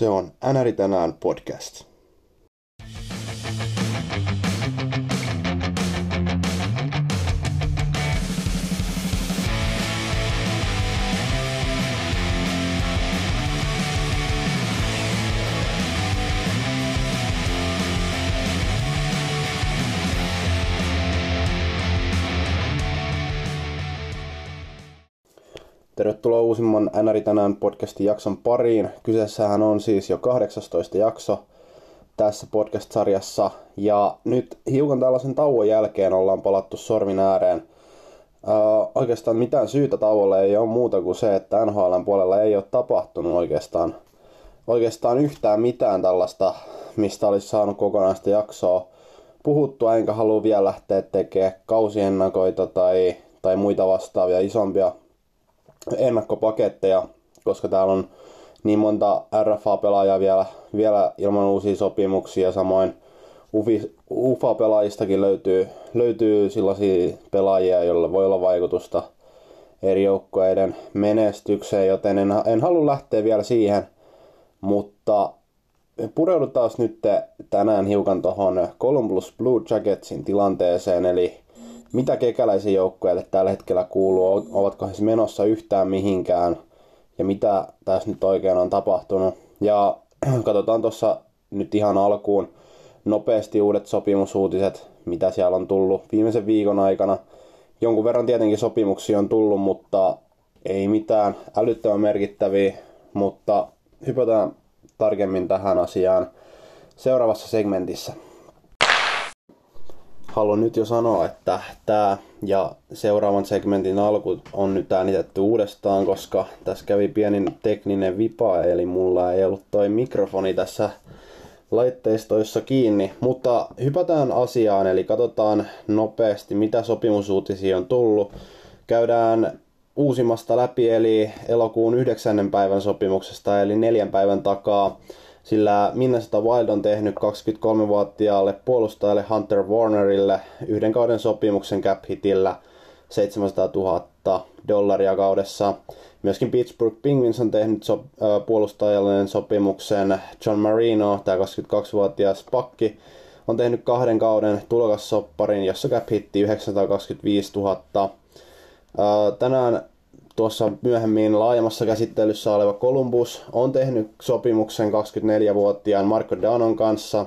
Se on NRI tänään podcast. Tervetuloa uusimman NRI tänään podcastin jakson pariin. Kyseessähän on siis jo 18 jakso tässä podcast-sarjassa. Ja nyt hiukan tällaisen tauon jälkeen ollaan palattu sormin ääreen. Uh, oikeastaan mitään syytä tauolle ei ole muuta kuin se, että NHLn puolella ei ole tapahtunut oikeastaan, oikeastaan yhtään mitään tällaista, mistä olisi saanut kokonaista jaksoa puhuttua, enkä halua vielä lähteä tekemään kausiennakoita tai, tai muita vastaavia isompia ennakkopaketteja, koska täällä on niin monta RFA-pelaajaa vielä, vielä ilman uusia sopimuksia. Samoin UFA-pelaajistakin löytyy, löytyy sellaisia pelaajia, joilla voi olla vaikutusta eri joukkueiden menestykseen, joten en, en halua lähteä vielä siihen, mutta pureudutaan nyt tänään hiukan tuohon Columbus Blue Jacketsin tilanteeseen, eli mitä kekäläisen joukkueelle tällä hetkellä kuuluu, ovatko he menossa yhtään mihinkään ja mitä tässä nyt oikein on tapahtunut. Ja katsotaan tuossa nyt ihan alkuun nopeasti uudet sopimusuutiset, mitä siellä on tullut viimeisen viikon aikana. Jonkun verran tietenkin sopimuksia on tullut, mutta ei mitään älyttömän merkittäviä, mutta hypätään tarkemmin tähän asiaan seuraavassa segmentissä haluan nyt jo sanoa, että tämä ja seuraavan segmentin alku on nyt äänitetty uudestaan, koska tässä kävi pienin tekninen vipa, eli mulla ei ollut toi mikrofoni tässä laitteistoissa kiinni. Mutta hypätään asiaan, eli katsotaan nopeasti, mitä sopimusuutisia on tullut. Käydään uusimmasta läpi, eli elokuun 9. päivän sopimuksesta, eli neljän päivän takaa sillä Minnesota Wild on tehnyt 23-vuotiaalle puolustajalle Hunter Warnerille yhden kauden sopimuksen cap hitillä 700 000 dollaria kaudessa. Myöskin Pittsburgh Penguins on tehnyt so- äh, puolustajalle sopimuksen John Marino, tämä 22-vuotias pakki, on tehnyt kahden kauden tulokassopparin, jossa cap hitti 925 000. Äh, tänään tuossa myöhemmin laajemmassa käsittelyssä oleva Columbus on tehnyt sopimuksen 24-vuotiaan Marco Danon kanssa.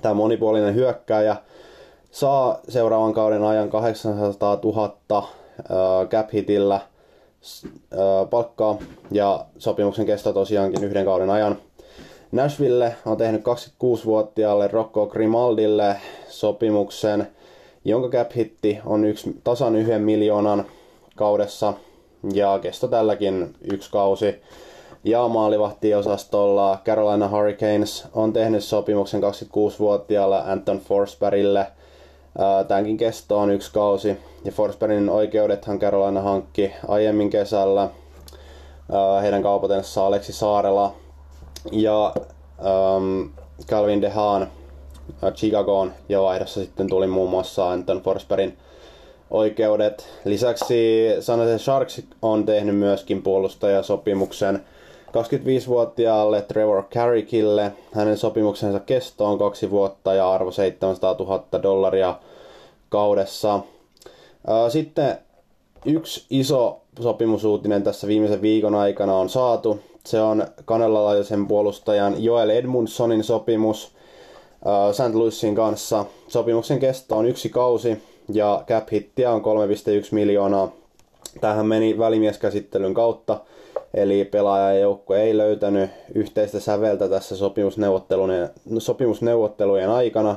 Tämä monipuolinen hyökkääjä saa seuraavan kauden ajan 800 000 cap hitillä palkkaa ja sopimuksen kesto tosiaankin yhden kauden ajan. Nashville on tehnyt 26-vuotiaalle Rocco Grimaldille sopimuksen, jonka cap hitti on yksi, tasan yhden miljoonan kaudessa ja kesto tälläkin yksi kausi. Ja maalivahtiosastolla Carolina Hurricanes on tehnyt sopimuksen 26-vuotiaalle Anton Forsbergille. Tämänkin kesto on yksi kausi. Ja Forsbergin oikeudethan Carolina hankki aiemmin kesällä heidän kaupatensa Aleksi Saarela ja um, Calvin DeHaan Chicagoon ja vaihdossa sitten tuli muun muassa Anton Forsbergin oikeudet. Lisäksi San Sharks on tehnyt myöskin puolustajasopimuksen 25-vuotiaalle Trevor Carrickille. Hänen sopimuksensa kesto on kaksi vuotta ja arvo 700 000 dollaria kaudessa. Sitten yksi iso sopimusuutinen tässä viimeisen viikon aikana on saatu. Se on kanelalaisen puolustajan Joel Edmundsonin sopimus St. Louisin kanssa. Sopimuksen kesto on yksi kausi ja cap hittiä on 3,1 miljoonaa. Tähän meni välimieskäsittelyn kautta, eli pelaaja ja joukko ei löytänyt yhteistä säveltä tässä sopimusneuvottelujen, sopimusneuvottelujen aikana.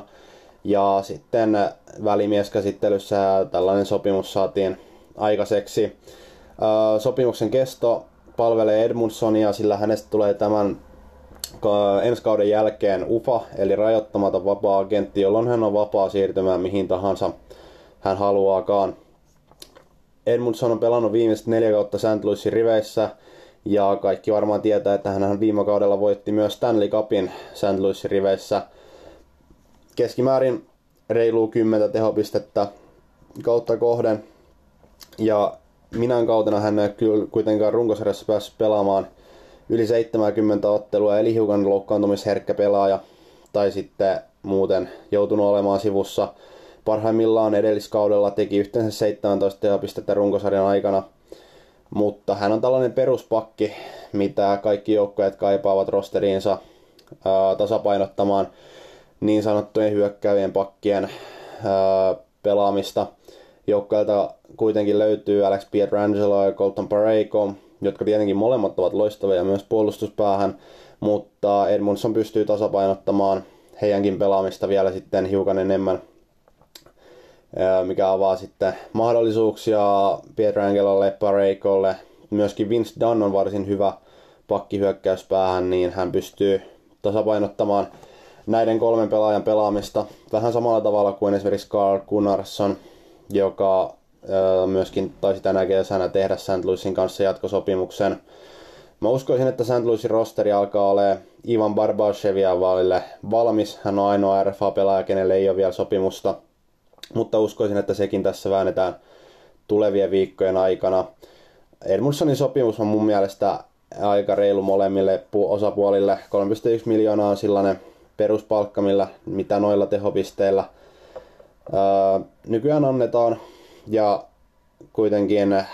Ja sitten välimieskäsittelyssä tällainen sopimus saatiin aikaiseksi. Sopimuksen kesto palvelee Edmundsonia, sillä hänestä tulee tämän ensi kauden jälkeen UFA, eli rajoittamaton vapaa-agentti, jolloin hän on vapaa siirtymään mihin tahansa hän haluaakaan. Edmundson on pelannut viimeiset neljä kautta St. Louisin riveissä, ja kaikki varmaan tietää, että hän viime kaudella voitti myös Stanley Cupin St. Louisin riveissä. Keskimäärin reilu 10 tehopistettä kautta kohden. Ja minän kautena hän ei kyllä kuitenkaan runkosarjassa päässyt pelaamaan yli 70 ottelua, eli hiukan loukkaantumisherkkä pelaaja, tai sitten muuten joutunut olemaan sivussa. Parhaimmillaan edelliskaudella teki yhteensä 17 tehopistettä runkosarjan aikana, mutta hän on tällainen peruspakki, mitä kaikki joukkueet kaipaavat rosteriinsa ää, tasapainottamaan niin sanottujen hyökkäävien pakkien ää, pelaamista. Joukkueelta kuitenkin löytyy Alex Pietrangelo ja Colton Pareko, jotka tietenkin molemmat ovat loistavia myös puolustuspäähän, mutta Edmundson pystyy tasapainottamaan heidänkin pelaamista vielä sitten hiukan enemmän, mikä avaa sitten mahdollisuuksia Pietrangelolle, Pareikolle. Myöskin Vince Dunn on varsin hyvä pakkihyökkäyspäähän, niin hän pystyy tasapainottamaan näiden kolmen pelaajan pelaamista vähän samalla tavalla kuin esimerkiksi Carl Gunnarsson, joka myöskin taisi tänä kesänä tehdä St. Louisin kanssa jatkosopimuksen. Mä uskoisin, että St. Louisin rosteri alkaa olla Ivan Barbashevia vaalille valmis. Hän on ainoa RFA-pelaaja, kenelle ei ole vielä sopimusta. Mutta uskoisin, että sekin tässä väännetään tulevien viikkojen aikana. Edmundsonin sopimus on mun mielestä aika reilu molemmille osapuolille. 3,1 miljoonaa on sellainen peruspalkka, millä, mitä noilla tehopisteillä ää, nykyään annetaan. Ja kuitenkin ää,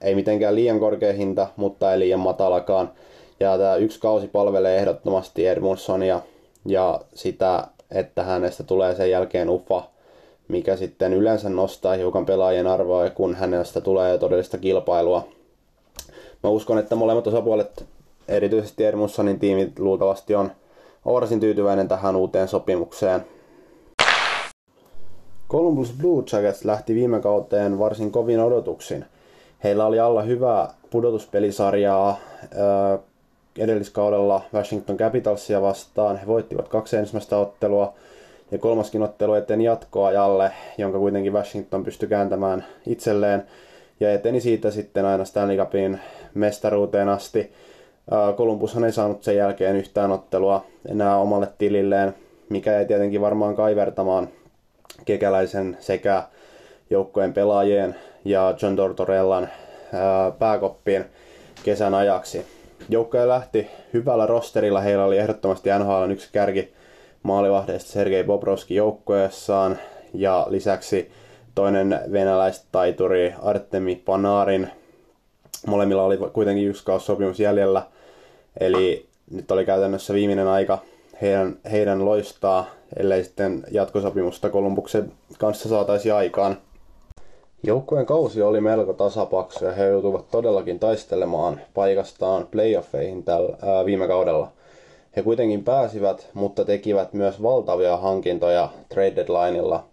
ei mitenkään liian korkea hinta, mutta ei liian matalakaan. Ja tämä yksi kausi palvelee ehdottomasti Edmundsonia ja sitä, että hänestä tulee sen jälkeen uffa, mikä sitten yleensä nostaa hiukan pelaajien arvoa, kun hänestä tulee todellista kilpailua. Mä uskon, että molemmat osapuolet, erityisesti Edmundsonin tiimit, luultavasti on varsin tyytyväinen tähän uuteen sopimukseen. Columbus Blue Jackets lähti viime kauteen varsin kovin odotuksin. Heillä oli alla hyvää pudotuspelisarjaa edelliskaudella Washington Capitalsia vastaan. He voittivat kaksi ensimmäistä ottelua ja kolmaskin ottelu eteen jatkoajalle, jonka kuitenkin Washington pystyi kääntämään itselleen ja eteni siitä sitten aina Stanley Cupin mestaruuteen asti. Columbushan ei saanut sen jälkeen yhtään ottelua enää omalle tililleen, mikä ei tietenkin varmaan kaivertamaan kekäläisen sekä joukkojen pelaajien ja John Tortorellan pääkoppiin kesän ajaksi. Joukkoja lähti hyvällä rosterilla, heillä oli ehdottomasti NHL yksi kärki maalivahdeista Sergei Bobrovski joukkueessaan ja lisäksi toinen venäläistaituri Artemi Panarin. Molemmilla oli kuitenkin yksi sopimus jäljellä, eli nyt oli käytännössä viimeinen aika heidän, heidän loistaa, ellei sitten jatkosopimusta Kolumbuksen kanssa saataisi aikaan. Joukkueen kausi oli melko tasapaksu ja he joutuivat todellakin taistelemaan paikastaan playoffeihin tällä, ää, viime kaudella. He kuitenkin pääsivät, mutta tekivät myös valtavia hankintoja trade deadlineilla.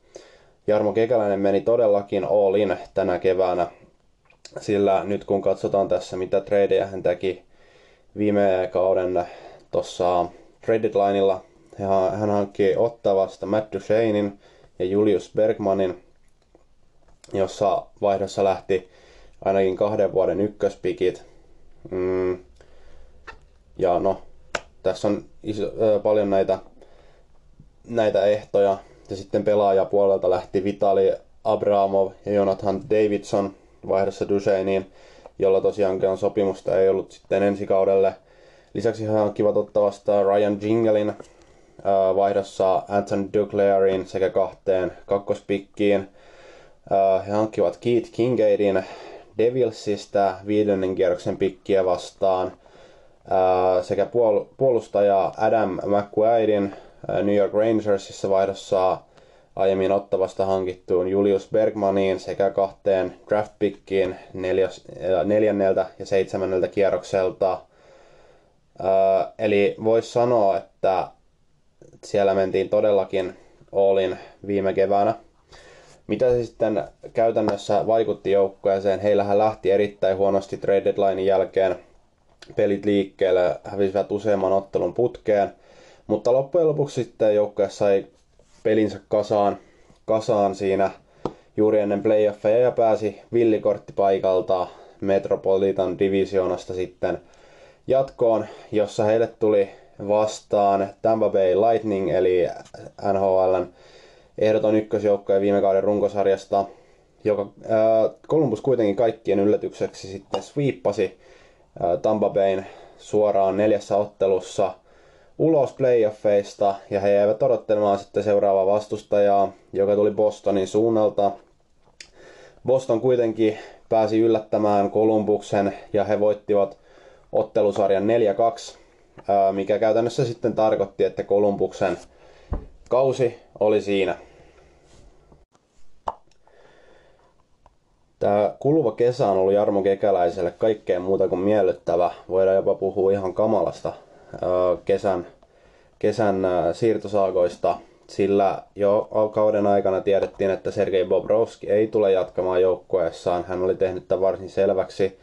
Jarmo Kekäläinen meni todellakin all in tänä keväänä, sillä nyt kun katsotaan tässä mitä tradeja hän teki viime kauden tuossa trade deadlineilla, hän hankki Ottavasta Matt Duchenein ja Julius Bergmanin – jossa vaihdossa lähti ainakin kahden vuoden ykköspikit. Mm. Ja no, tässä on iso, ö, paljon näitä, näitä ehtoja. Ja sitten pelaajapuolelta lähti Vitali Abramov ja Jonathan Davidson vaihdossa Ducheiniin, jolla tosiaankin sopimusta ei ollut sitten ensi kaudelle. Lisäksi he hankkivat ottavasta Ryan Jingelin vaihdossa Anton Duclairin sekä kahteen kakkospikkiin – he hankkivat Keith Kingaidin Devilsistä viidennen kierroksen pikkiä vastaan sekä puolustaja Adam McQuaidin New York Rangersissa vaihdossa aiemmin ottavasta hankittuun Julius Bergmaniin sekä kahteen draftpikkiin neljänneltä ja seitsemänneltä kierrokselta. Eli voisi sanoa, että siellä mentiin todellakin Allin viime keväänä. Mitä se sitten käytännössä vaikutti joukkueeseen? Heillähän lähti erittäin huonosti trade deadlinein jälkeen pelit liikkeelle, hävisivät useamman ottelun putkeen, mutta loppujen lopuksi sitten joukkue sai pelinsä kasaan, kasaan siinä juuri ennen playoffeja ja pääsi villikorttipaikalta Metropolitan Divisionasta sitten jatkoon, jossa heille tuli vastaan Tampa Bay Lightning eli NHLn ehdoton ykkösjoukkoja viime kauden runkosarjasta, joka ää, Columbus kuitenkin kaikkien yllätykseksi sitten sweepasi Tampa Bayn suoraan neljässä ottelussa ulos playoffeista ja he jäivät odottelemaan sitten seuraavaa vastustajaa, joka tuli Bostonin suunnalta. Boston kuitenkin pääsi yllättämään Columbuksen ja he voittivat ottelusarjan 4-2, mikä käytännössä sitten tarkoitti, että Columbuksen kausi oli siinä. Tämä kuluva kesä on ollut Jarmo Kekäläiselle kaikkeen muuta kuin miellyttävä. Voidaan jopa puhua ihan kamalasta kesän, kesän siirtosaagoista, sillä jo kauden aikana tiedettiin, että Sergei Bobrovski ei tule jatkamaan joukkueessaan. Hän oli tehnyt tämän varsin selväksi.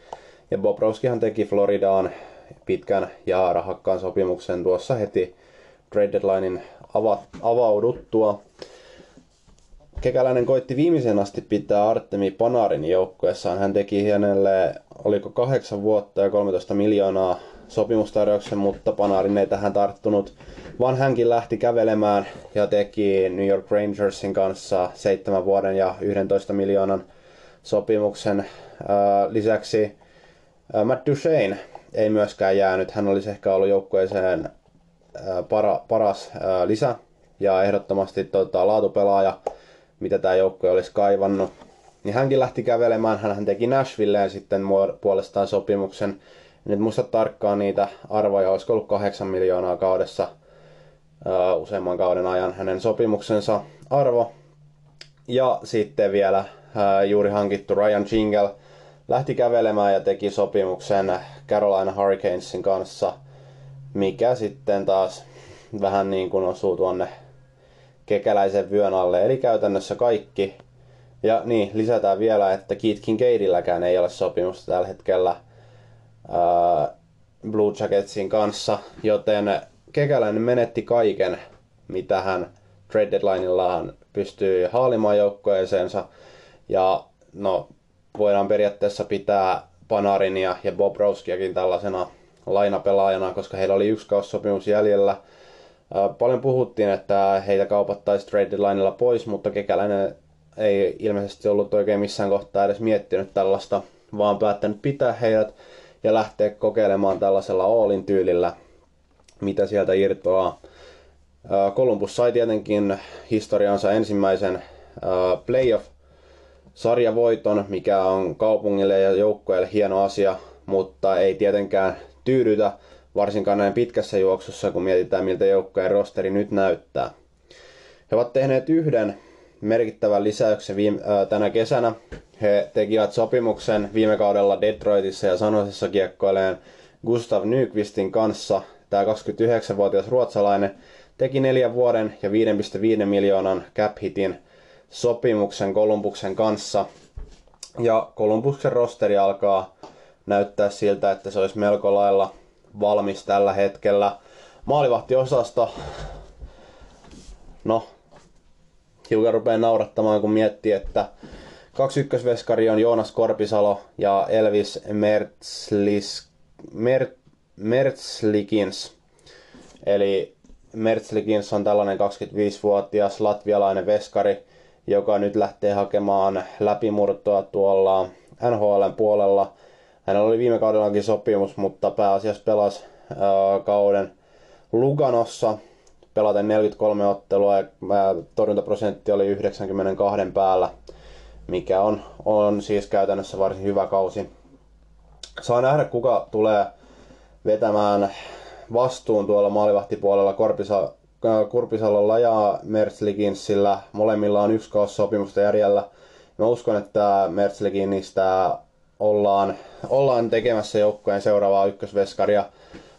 Ja Bobrovskihan teki Floridaan pitkän ja rahakkaan sopimuksen tuossa heti trade deadlinein avauduttua. Kekäläinen koitti viimeisen asti pitää Artemi Panarin joukkueessaan. Hän teki hänelle, oliko kahdeksan vuotta ja 13 miljoonaa sopimustarjouksen, mutta Panarin ei tähän tarttunut, vaan hänkin lähti kävelemään ja teki New York Rangersin kanssa seitsemän vuoden ja 11 miljoonan sopimuksen. Lisäksi Matt Duchesne ei myöskään jäänyt. Hän olisi ehkä ollut joukkueeseen para, paras lisä ja ehdottomasti tota, laatupelaaja mitä tämä joukkue olisi kaivannut. Niin hänkin lähti kävelemään, hän teki Nashvilleen sitten puolestaan sopimuksen. Nyt muista tarkkaan niitä arvoja, olisiko ollut 8 miljoonaa kaudessa uh, useamman kauden ajan hänen sopimuksensa arvo. Ja sitten vielä uh, juuri hankittu Ryan Jingle lähti kävelemään ja teki sopimuksen Carolina Hurricanesin kanssa, mikä sitten taas vähän niin kuin osuu tuonne kekäläisen vyön alle, eli käytännössä kaikki. Ja niin, lisätään vielä, että Keith Kincaidilläkään ei ole sopimusta tällä hetkellä ää, Blue Jacketsin kanssa, joten kekäläinen menetti kaiken, mitä hän trade deadlineillaan pystyy haalimaan joukkueeseensa. Ja no, voidaan periaatteessa pitää Panarinia ja Bob Roskiakin tällaisena lainapelaajana, koska heillä oli yksi kaussopimus jäljellä – Paljon puhuttiin, että heitä kaupattaisiin trade deadlineilla pois, mutta kekäläinen ei ilmeisesti ollut oikein missään kohtaa edes miettinyt tällaista, vaan päättänyt pitää heidät ja lähteä kokeilemaan tällaisella Allin tyylillä, mitä sieltä irtoaa. Columbus sai tietenkin historiansa ensimmäisen playoff-sarjavoiton, mikä on kaupungille ja joukkueelle hieno asia, mutta ei tietenkään tyydytä varsinkaan näin pitkässä juoksussa, kun mietitään miltä joukkojen rosteri nyt näyttää. He ovat tehneet yhden merkittävän lisäyksen viime, ää, tänä kesänä. He tekivät sopimuksen viime kaudella Detroitissa ja Sanosessa kiekkoileen Gustav Nyqvistin kanssa. Tämä 29-vuotias ruotsalainen teki neljän vuoden ja 5,5 miljoonan cap hitin sopimuksen Kolumbuksen kanssa. Ja Kolumbuksen rosteri alkaa näyttää siltä, että se olisi melko lailla valmis tällä hetkellä. Maalivahtiosasto, no, hiukan rupeaa naurattamaan, kun miettii, että kaksi ykkösveskari on Joonas Korpisalo ja Elvis Mertzlis, Mer, Mertzlikins. Eli Mertzlikins on tällainen 25-vuotias latvialainen veskari, joka nyt lähtee hakemaan läpimurtoa tuolla NHLn puolella – Hänellä oli viime kaudellakin sopimus, mutta pääasiassa pelasi ää, kauden Luganossa pelaten 43 ottelua ja torjuntaprosentti oli 92 päällä, mikä on, on siis käytännössä varsin hyvä kausi. Saa nähdä, kuka tulee vetämään vastuun tuolla maalivahtipuolella Korpisa, Kurpisalolla ja Mertzlikinsillä. Molemmilla on yksi kausi sopimusta järjellä. Mä uskon, että Mertzlikinistä ollaan, ollaan tekemässä joukkueen seuraavaa ykkösveskaria.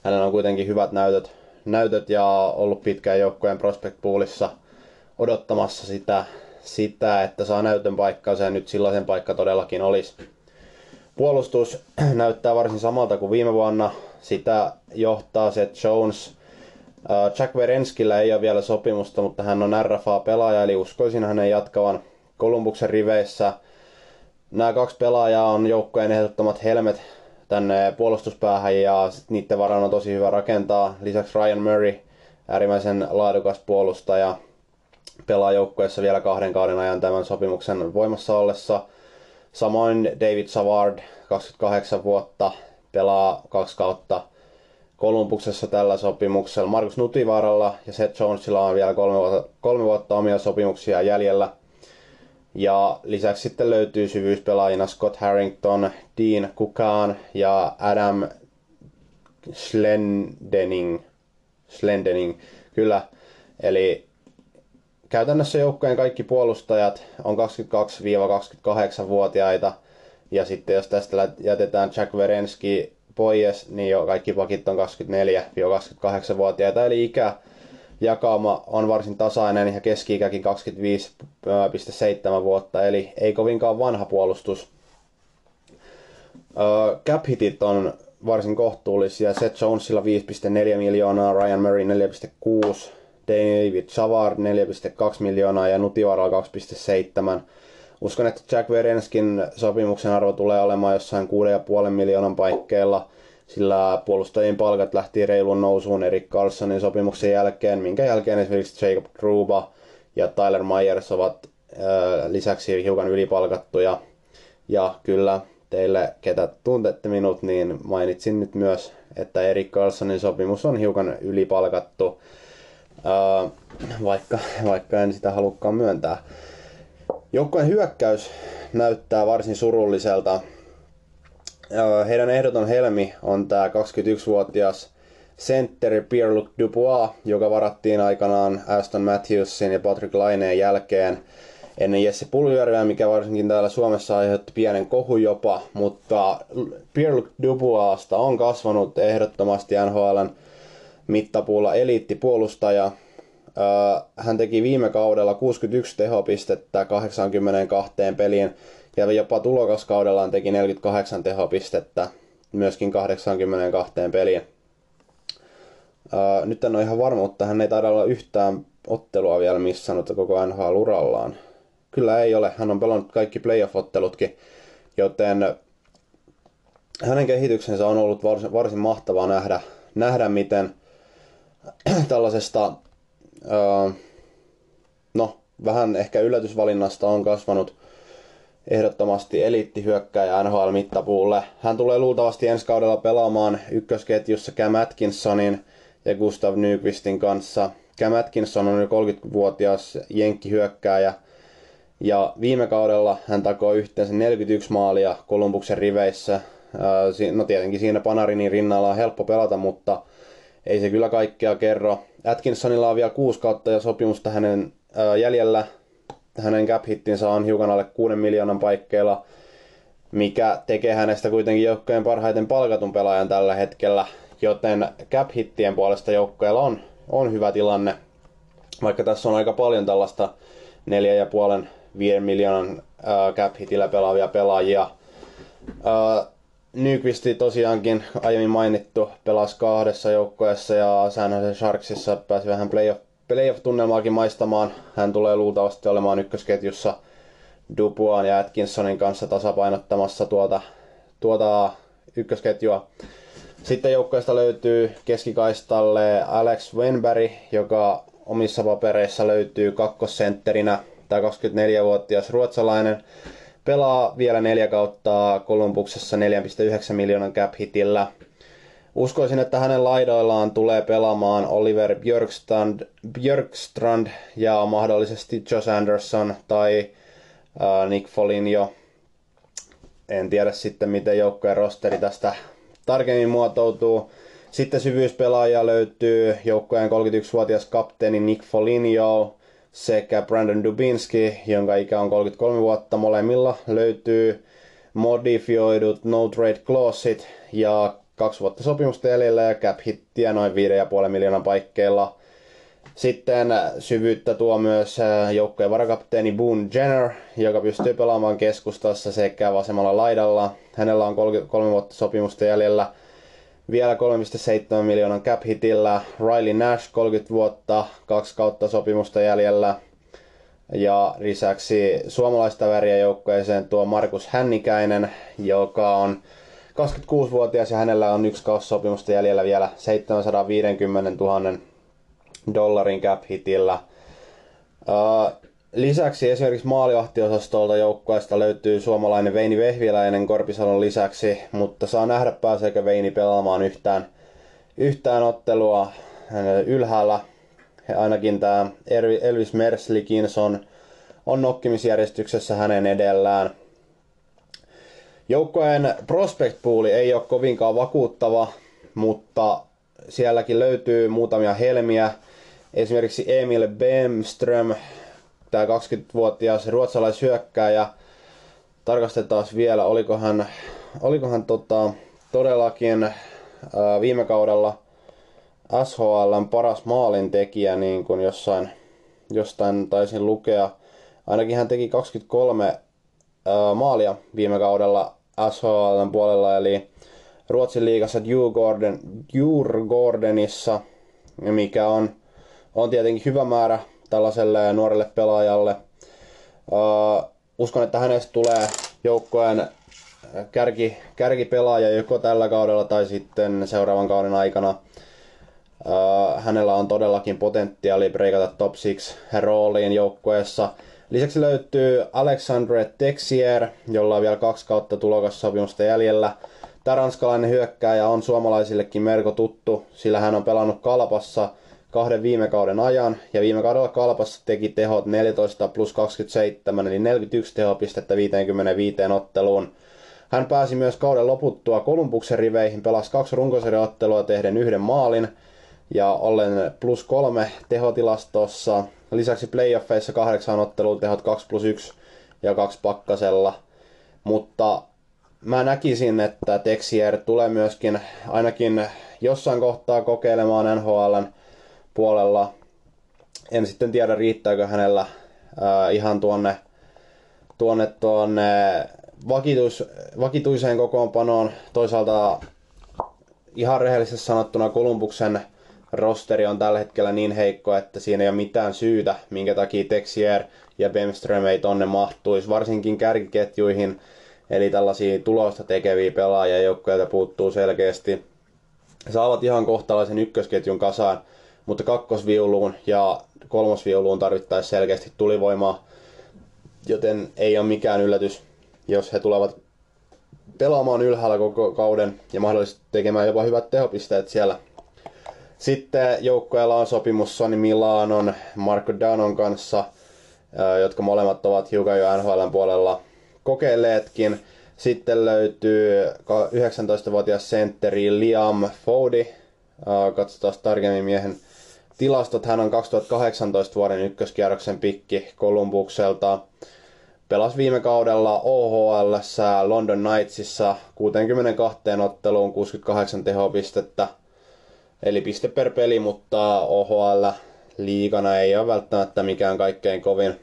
Hänellä on kuitenkin hyvät näytöt, näytöt ja ollut pitkään joukkueen prospect poolissa odottamassa sitä, sitä, että saa näytön paikkaa, se nyt silloin paikka todellakin olisi. Puolustus näyttää varsin samalta kuin viime vuonna. Sitä johtaa Seth Jones. Äh, Jack Verenskillä ei ole vielä sopimusta, mutta hän on RFA-pelaaja, eli uskoisin hänen jatkavan Kolumbuksen riveissä – nämä kaksi pelaajaa on joukkojen ehdottomat helmet tänne puolustuspäähän ja niiden varaan on tosi hyvä rakentaa. Lisäksi Ryan Murray, äärimmäisen laadukas puolustaja, pelaa joukkueessa vielä kahden kauden ajan tämän sopimuksen voimassa ollessa. Samoin David Savard, 28 vuotta, pelaa kaksi kautta Kolumbuksessa tällä sopimuksella. Markus Nutivaaralla ja Seth Jonesilla on vielä kolme vuotta, kolme vuotta omia sopimuksia jäljellä. Ja lisäksi sitten löytyy syvyyspelaajina Scott Harrington, Dean Kukaan ja Adam Slendening. Slendening, kyllä. Eli käytännössä joukkojen kaikki puolustajat on 22-28-vuotiaita. Ja sitten jos tästä jätetään Jack Verenski pois, niin jo kaikki pakit on 24-28-vuotiaita. Eli ikä jakauma on varsin tasainen ja keski-ikäkin 25,7 vuotta, eli ei kovinkaan vanha puolustus. cap hitit on varsin kohtuullisia. Seth Jonesilla 5,4 miljoonaa, Ryan Murray 4,6, David Savard 4,2 miljoonaa ja Nutivaralla 2,7. Uskon, että Jack Verenskin sopimuksen arvo tulee olemaan jossain 6,5 miljoonan paikkeilla, sillä puolustajien palkat lähti reilun nousuun Erik Carlsonin sopimuksen jälkeen, minkä jälkeen esimerkiksi Jacob Truba ja Tyler Myers ovat äh, lisäksi hiukan ylipalkattuja. Ja kyllä teille, ketä tuntette minut, niin mainitsin nyt myös, että Erik Carlsonin sopimus on hiukan ylipalkattu, äh, vaikka, vaikka en sitä halukkaan myöntää. Joukkojen hyökkäys näyttää varsin surulliselta. Heidän ehdoton helmi on tämä 21-vuotias sentteri Pierre-Luc Dubois, joka varattiin aikanaan Aston Matthewsin ja Patrick Laineen jälkeen – ennen Jesse Puljärveä, mikä varsinkin täällä Suomessa aiheutti pienen kohun jopa, mutta Pierre-Luc Duboisista on kasvanut ehdottomasti NHLn mittapuulla eliittipuolustaja. Hän teki viime kaudella 61 tehopistettä 82 peliin ja jopa tulokaskaudellaan teki 48 tehopistettä myöskin 82 peliin. Nyt en ole ihan varma, mutta hän ei taida olla yhtään ottelua vielä missannut koko NHL-urallaan. Kyllä ei ole. Hän on pelannut kaikki playoff-ottelutkin, joten hänen kehityksensä on ollut varsin, varsin mahtavaa nähdä, nähdä miten tällaisesta uh, no, vähän ehkä yllätysvalinnasta on kasvanut ehdottomasti eliittihyökkäjä NHL-mittapuulle. Hän tulee luultavasti ensi kaudella pelaamaan ykkösketjussa Cam Atkinsonin ja Gustav Nyqvistin kanssa. Cam Atkinson on jo 30-vuotias jenkkihyökkääjä, ja viime kaudella hän takoi yhteensä 41 maalia Kolumbuksen riveissä. No tietenkin siinä Panarinin rinnalla on helppo pelata, mutta ei se kyllä kaikkea kerro. Atkinsonilla on vielä kuusi kautta ja sopimusta hänen jäljellä. Hänen cap hittinsä on hiukan alle 6 miljoonan paikkeilla, mikä tekee hänestä kuitenkin joukkojen parhaiten palkatun pelaajan tällä hetkellä. Joten cap hittien puolesta joukkoilla on, on hyvä tilanne. Vaikka tässä on aika paljon tällaista neljä ja puolen 5 miljoonan äh, cap hitillä pelaavia pelaajia. Äh, Nyqvisti tosiaankin aiemmin mainittu pelasi kahdessa joukkueessa ja San Sharksissa pääsi vähän playoff, playoff-tunnelmaakin maistamaan. Hän tulee luultavasti olemaan ykkösketjussa Dupuan ja Atkinsonin kanssa tasapainottamassa tuota, tuota ykkösketjua. Sitten joukkueesta löytyy keskikaistalle Alex Wenberg, joka omissa papereissa löytyy kakkosentterinä – tämä 24-vuotias ruotsalainen pelaa vielä neljä kautta Kolumbuksessa 4,9 miljoonan cap hitillä. Uskoisin, että hänen laidoillaan tulee pelaamaan Oliver Björkstrand, Björkstrand ja mahdollisesti Josh Anderson tai uh, Nick Foligno. En tiedä sitten, miten joukkojen rosteri tästä tarkemmin muotoutuu. Sitten syvyyspelaaja löytyy joukkojen 31-vuotias kapteeni Nick Foligno, sekä Brandon Dubinski, jonka ikä on 33 vuotta. Molemmilla löytyy modifioidut no trade clauset ja kaksi vuotta sopimusta jäljellä ja cap hittiä noin 5,5 miljoonan paikkeilla. Sitten syvyyttä tuo myös äh, joukkojen varakapteeni Boone Jenner, joka pystyy pelaamaan keskustassa sekä vasemmalla laidalla. Hänellä on 33 vuotta sopimusta jäljellä – vielä 3,7 miljoonan cap hitillä. Riley Nash 30 vuotta, kaksi kautta sopimusta jäljellä. Ja lisäksi suomalaista väriä joukkueeseen tuo Markus Hännikäinen, joka on 26-vuotias ja hänellä on yksi sopimusta jäljellä vielä 750 000 dollarin cap hitillä. Lisäksi esimerkiksi maalivahtiosastolta joukkueesta löytyy suomalainen Veini Vehviläinen Korpisalon lisäksi, mutta saa nähdä pääseekö Veini pelaamaan yhtään, yhtään ottelua ylhäällä. Ainakin tämä Elvis Merslikins on, on nokkimisjärjestyksessä hänen edellään. Joukkojen prospect pooli ei ole kovinkaan vakuuttava, mutta sielläkin löytyy muutamia helmiä. Esimerkiksi Emil Bemström, tämä 20-vuotias ruotsalaishyökkääjä. Tarkastetaan vielä, olikohan, olikohan tota, todellakin ää, viime kaudella SHLn paras maalintekijä, niin kuin jossain, jostain taisin lukea. Ainakin hän teki 23 ää, maalia viime kaudella SHLn puolella, eli Ruotsin liigassa Djurgården, Djurgårdenissa, mikä on, on tietenkin hyvä määrä tällaiselle nuorelle pelaajalle. Uskon, että hänestä tulee joukkojen kärki, kärkipelaaja joko tällä kaudella tai sitten seuraavan kauden aikana. Hänellä on todellakin potentiaali breikata top 6 rooliin joukkueessa. Lisäksi löytyy Alexandre Texier, jolla on vielä kaksi kautta tulokassopimusta jäljellä. Tämä ranskalainen hyökkääjä on suomalaisillekin merko tuttu, sillä hän on pelannut Kalpassa kahden viime kauden ajan, ja viime kaudella Kalpassa teki tehot 14 plus 27, eli 41 tehopistettä 55 otteluun. Hän pääsi myös kauden loputtua Kolumbuksen riveihin, pelasi kaksi runkosarjaottelua tehden yhden maalin, ja ollen plus kolme tehotilastossa. Lisäksi playoffeissa kahdeksan ottelua tehot 2 plus 1 ja 2 pakkasella. Mutta mä näkisin, että Texier tulee myöskin ainakin jossain kohtaa kokeilemaan NHLn puolella. En sitten tiedä, riittääkö hänellä ää, ihan tuonne, tuonne, tuonne vakituis, vakituiseen kokoonpanoon. Toisaalta ihan rehellisesti sanottuna Kolumbuksen rosteri on tällä hetkellä niin heikko, että siinä ei ole mitään syytä, minkä takia Texier ja Bemström ei tonne mahtuisi, varsinkin kärkiketjuihin, eli tällaisia tulosta tekeviä pelaajia joukkoilta puuttuu selkeästi. Saavat ihan kohtalaisen ykkösketjun kasaan, mutta kakkosviuluun ja kolmosviuluun tarvittaisiin selkeästi tulivoimaa, joten ei ole mikään yllätys, jos he tulevat pelaamaan ylhäällä koko kauden ja mahdollisesti tekemään jopa hyvät tehopisteet siellä sitten joukkueella on sopimus Sony Milanon, Marco Danon kanssa, jotka molemmat ovat hiukan jo NHLn puolella kokeilleetkin. Sitten löytyy 19-vuotias sentteri Liam Fody. Katsotaan tarkemmin miehen tilastot. Hän on 2018 vuoden ykköskierroksen pikki Kolumbukselta. Pelasi viime kaudella OHL London Knightsissa 62 otteluun 68 tehopistettä – Eli piste per peli, mutta OHL liigana ei ole välttämättä mikään kaikkein kovin.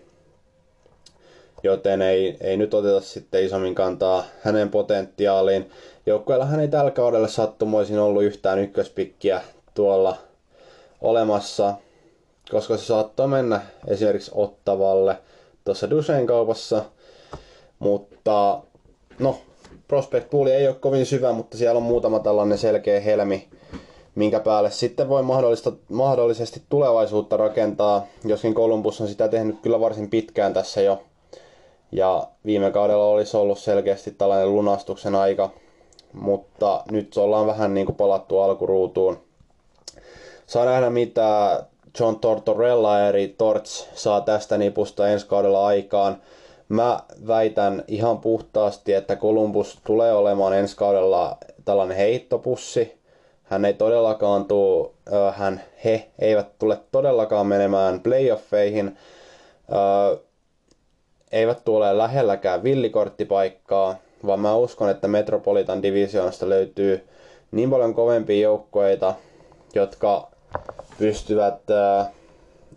Joten ei, ei nyt oteta sitten isommin kantaa hänen potentiaaliin. Joukkueella hän ei tällä kaudella sattumoisin ollut yhtään ykköspikkiä tuolla olemassa, koska se saattoi mennä esimerkiksi Ottavalle tuossa Dusein kaupassa. Mutta no, prospect pooli ei ole kovin syvä, mutta siellä on muutama tällainen selkeä helmi, minkä päälle sitten voi mahdollisesti tulevaisuutta rakentaa, joskin Columbus on sitä tehnyt kyllä varsin pitkään tässä jo. Ja viime kaudella olisi ollut selkeästi tällainen lunastuksen aika, mutta nyt ollaan vähän niin kuin palattu alkuruutuun. Saa nähdä mitä John Tortorella eri Torts saa tästä nipusta ensi kaudella aikaan. Mä väitän ihan puhtaasti, että Columbus tulee olemaan ensi kaudella tällainen heittopussi, hän ei todellakaan tuu, hän, he eivät tule todellakaan menemään playoffeihin, eivät tule lähelläkään villikorttipaikkaa, vaan mä uskon, että Metropolitan Divisionasta löytyy niin paljon kovempia joukkoita, jotka pystyvät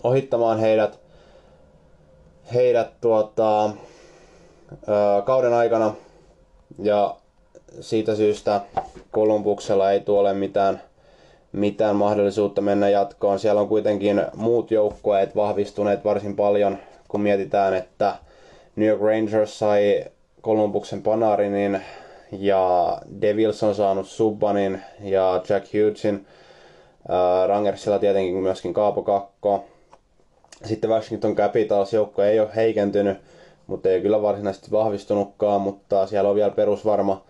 ohittamaan heidät, heidät tuota, kauden aikana. Ja siitä syystä Kolumbuksella ei tule mitään, mitään mahdollisuutta mennä jatkoon. Siellä on kuitenkin muut joukkueet vahvistuneet varsin paljon, kun mietitään, että New York Rangers sai Kolumbuksen Panarinin ja Devils on saanut Subbanin ja Jack Hughesin. Rangersilla tietenkin myöskin Kaapo Kakko. Sitten Washington Capitals joukko ei ole heikentynyt, mutta ei kyllä varsinaisesti vahvistunutkaan, mutta siellä on vielä perusvarma,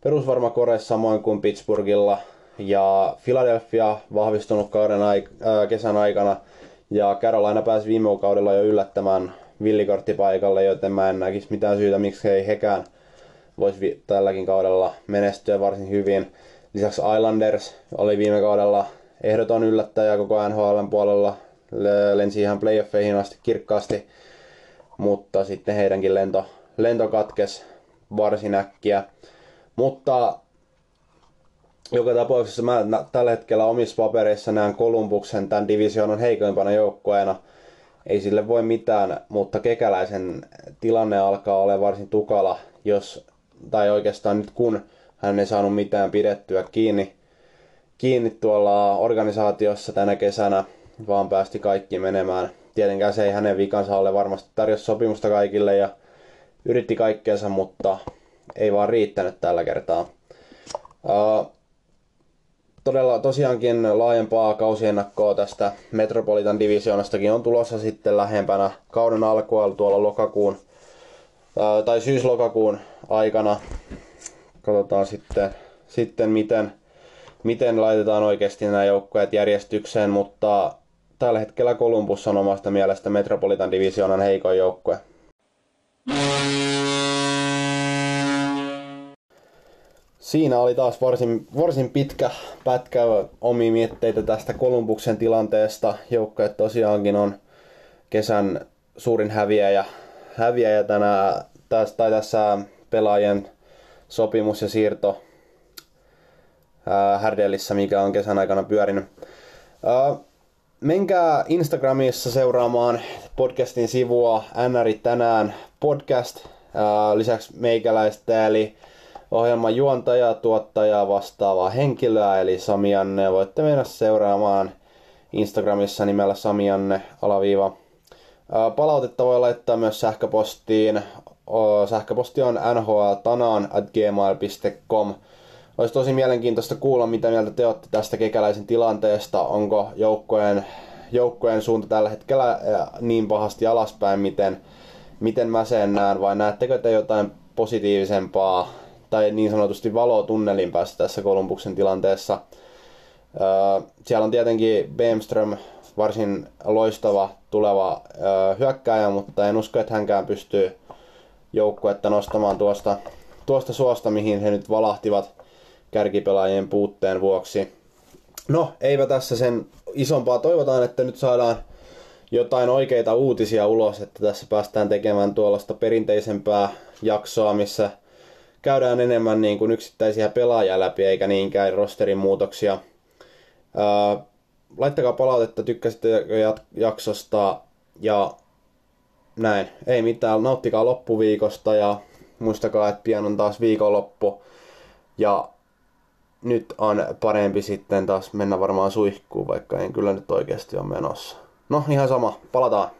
perusvarma kore samoin kuin Pittsburghilla ja Philadelphia vahvistunut kauden aik- äh, kesän aikana ja Carolina pääsi viime kaudella jo yllättämään villikorttipaikalle, joten mä en näkisi mitään syytä, miksi ei hekään voisi vi- tälläkin kaudella menestyä varsin hyvin. Lisäksi Islanders oli viime kaudella ehdoton yllättäjä koko NHLn puolella, lensi ihan playoffeihin asti kirkkaasti, mutta sitten heidänkin lento, lento katkes varsin äkkiä. Mutta joka tapauksessa mä tällä hetkellä omissa papereissa näen Kolumbuksen tämän divisioonan heikoimpana joukkueena. Ei sille voi mitään, mutta kekäläisen tilanne alkaa olla varsin tukala, jos, tai oikeastaan nyt kun hän ei saanut mitään pidettyä kiinni, kiinni tuolla organisaatiossa tänä kesänä, vaan päästi kaikki menemään. Tietenkään se ei hänen vikansa ole varmasti tarjosi sopimusta kaikille ja yritti kaikkeensa, mutta ei vaan riittänyt tällä kertaa. Uh, todella tosiaankin laajempaa kausiennakkoa tästä Metropolitan Divisionastakin on tulossa sitten lähempänä kauden alkua tuolla lokakuun uh, tai syys-lokakuun aikana. Katsotaan sitten, sitten miten, miten laitetaan oikeasti nämä joukkueet järjestykseen, mutta tällä hetkellä Columbus on omasta mielestä Metropolitan Divisionan heikoin joukkue. Siinä oli taas varsin, varsin pitkä pätkä omia mietteitä tästä Kolumbuksen tilanteesta. Joukkue tosiaankin on kesän suurin häviäjä, häviäjä tänä, tässä, tai tässä pelaajien sopimus ja siirto Härdellissä, mikä on kesän aikana pyörinyt. Ää, menkää Instagramissa seuraamaan podcastin sivua NR tänään podcast. Ää, lisäksi meikäläistä eli ohjelman juontaja, tuottaja, vastaavaa henkilöä, eli Samianne. Voitte mennä seuraamaan Instagramissa nimellä Samianne alaviiva. Palautetta voi laittaa myös sähköpostiin. Sähköposti on nhltanaan at gmail.com. Olisi tosi mielenkiintoista kuulla, mitä mieltä te olette tästä kekäläisen tilanteesta. Onko joukkojen, joukkojen suunta tällä hetkellä niin pahasti alaspäin, miten, miten mä sen näen, vai näettekö te jotain positiivisempaa tai niin sanotusti valoa tunnelin päässä tässä Kolumbuksen tilanteessa. Siellä on tietenkin Beemström, varsin loistava tuleva hyökkääjä, mutta en usko, että hänkään pystyy joukkuetta nostamaan tuosta, tuosta suosta, mihin he nyt valahtivat kärkipelaajien puutteen vuoksi. No, eipä tässä sen isompaa. Toivotaan, että nyt saadaan jotain oikeita uutisia ulos, että tässä päästään tekemään tuollaista perinteisempää jaksoa, missä – käydään enemmän niin kuin yksittäisiä pelaajia läpi, eikä niinkään rosterin muutoksia. Ää, laittakaa palautetta, tykkäsitte jaksosta ja näin. Ei mitään, nauttikaa loppuviikosta ja muistakaa, että pian on taas viikonloppu. Ja nyt on parempi sitten taas mennä varmaan suihkuun, vaikka en kyllä nyt oikeasti ole menossa. No ihan sama, palataan.